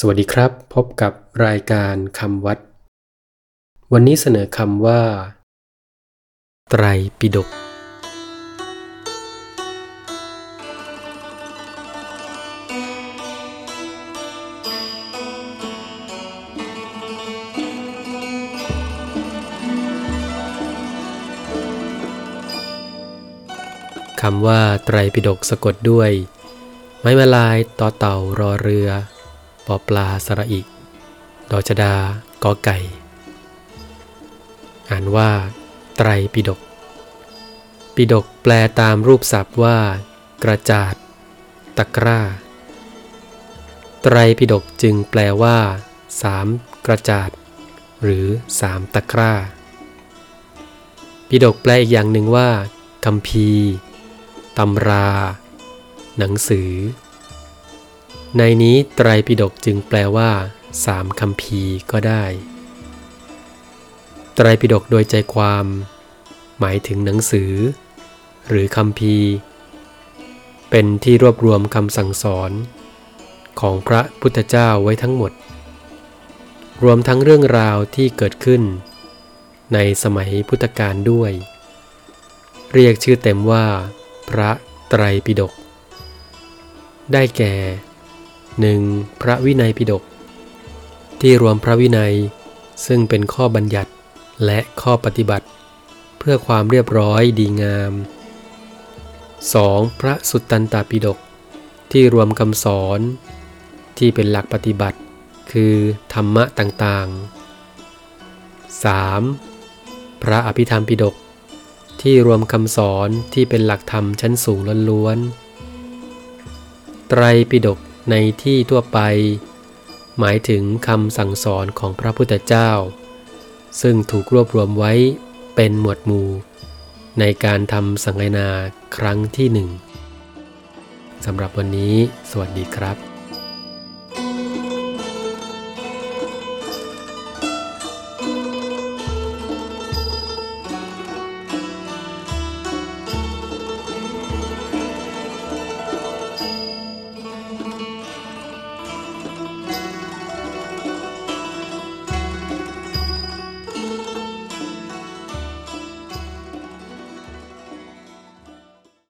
สวัสดีครับ พบกับรายการคำวัด วันนี้เสนอคำว่า ไตรปิฎกคำว่าไตรปิฎกสะกดด้วย ไม้มาลายต่อเต่ารอเรือ ปอปลาสระอิดอชดากอไก่ อ่านว่า ไตรปิฎกปิฎกแปลตามรูปศัพท์ว่า กระจาด ตะกร้า ไตรปิฎกจึงแปลว่าสามกระจาด หรือสามตะกร้า ปิฎกแปลอีกอย่างหนึ่งว่าคำพีตำรา หนังสือ ในนี้ไตรปิฎกจึงแปลว่าสามคำพีก็ได้ ไตรปิฎกโดยใจความ หมายถึงหนังสือ หรือคำพีเป็นที่รวบรวมคำสั่งสอน ของพระพุทธเจ้าไว้ทั้งหมด รวมทั้งเรื่องราวที่เกิดขึ้น ในสมัยพุทธกาลด้วย เรียกชื่อเต็มว่า พระไตรปิฎกได้แก่ 1. พระวินัยปิฎกที่รวมพระวินัย ซึ่งเป็นข้อบัญญัติและข้อปฏิบัติ เพื่อความเรียบร้อยดีงาม 2. พระสุตตันตปิฎกที่รวมคำสอน ที่เป็นหลักปฏิบัติ คือธรรมะต่างๆ 3. พระอภิธรรมปิฎกที่รวมคำสอนที่เป็นหลักธรรมชั้นสูงล้วนๆไตรปิฎก ในที่ทั่วไป หมายถึงคำสั่งสอนของพระพุทธเจ้า ซึ่งถูกรวบรวมไว้เป็นหมวดหมู่ ในการทำสังเนาครั้งที่หนึ่งสำหรับวันนี้ สวัสดีครับ